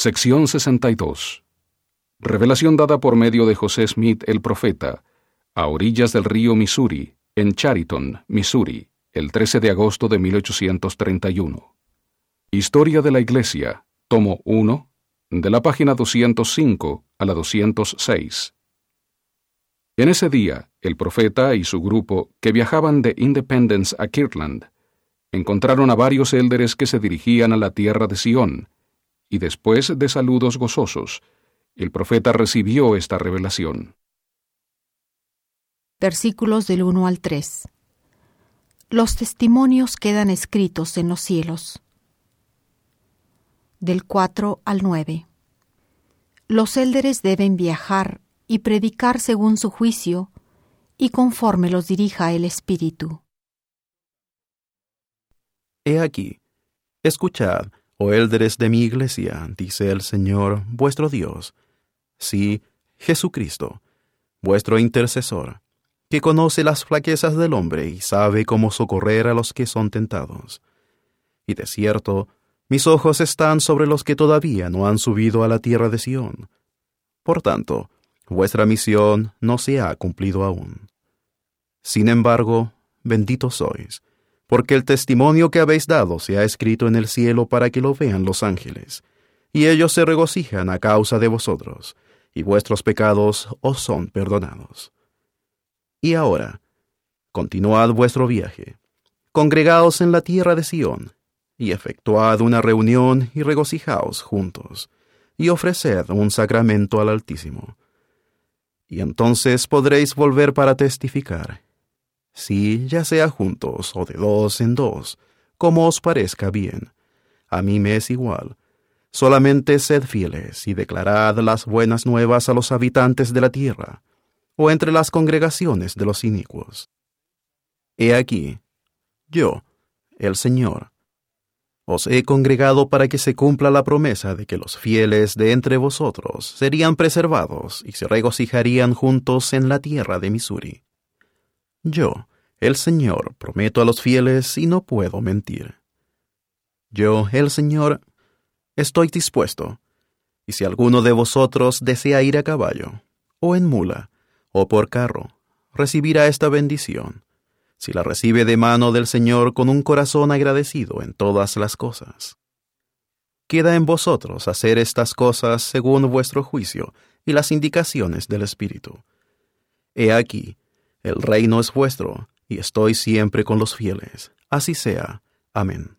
Sección 62. Revelación dada por medio de José Smith el profeta, a orillas del río Missouri, en Chariton, Missouri, el 13 de agosto de 1831. Historia de la Iglesia, tomo 1, de la página 205 a la 206. En ese día, el profeta y su grupo, que viajaban de Independence a Kirtland, encontraron a varios élderes que se dirigían a la tierra de Sión, y después de saludos gozosos, el profeta recibió esta revelación. Versículos del 1 al 3. Los testimonios quedan escritos en los cielos. Del 4 al 9. Los élderes deben viajar y predicar según su juicio y conforme los dirija el Espíritu. He aquí, escuchad, oh élderes de mi iglesia, dice el Señor vuestro Dios, sí, Jesucristo, vuestro intercesor, que conoce las flaquezas del hombre y sabe cómo socorrer a los que son tentados. Y de cierto, mis ojos están sobre los que todavía no han subido a la tierra de Sión. Por tanto, vuestra misión no se ha cumplido aún. Sin embargo, benditos sois, porque el testimonio que habéis dado se ha escrito en el cielo para que lo vean los ángeles, y ellos se regocijan a causa de vosotros, y vuestros pecados os son perdonados. Y ahora, continuad vuestro viaje, congregaos en la tierra de Sión, y efectuad una reunión y regocijaos juntos, y ofreced un sacramento al Altísimo. Y entonces podréis volver para testificar sí, ya sea juntos o de dos en dos, como os parezca bien. A mí me es igual. Solamente sed fieles y declarad las buenas nuevas a los habitantes de la tierra, o entre las congregaciones de los inicuos. He aquí, yo, el Señor, os he congregado para que se cumpla la promesa de que los fieles de entre vosotros serían preservados y se regocijarían juntos en la tierra de Missouri. Yo, el Señor, prometo a los fieles y no puedo mentir. Yo, el Señor, estoy dispuesto, y si alguno de vosotros desea ir a caballo, o en mula, o por carro, recibirá esta bendición, si la recibe de mano del Señor con un corazón agradecido en todas las cosas. Queda en vosotros hacer estas cosas según vuestro juicio y las indicaciones del Espíritu. He aquí, el reino es vuestro, y estoy siempre con los fieles. Así sea. Amén.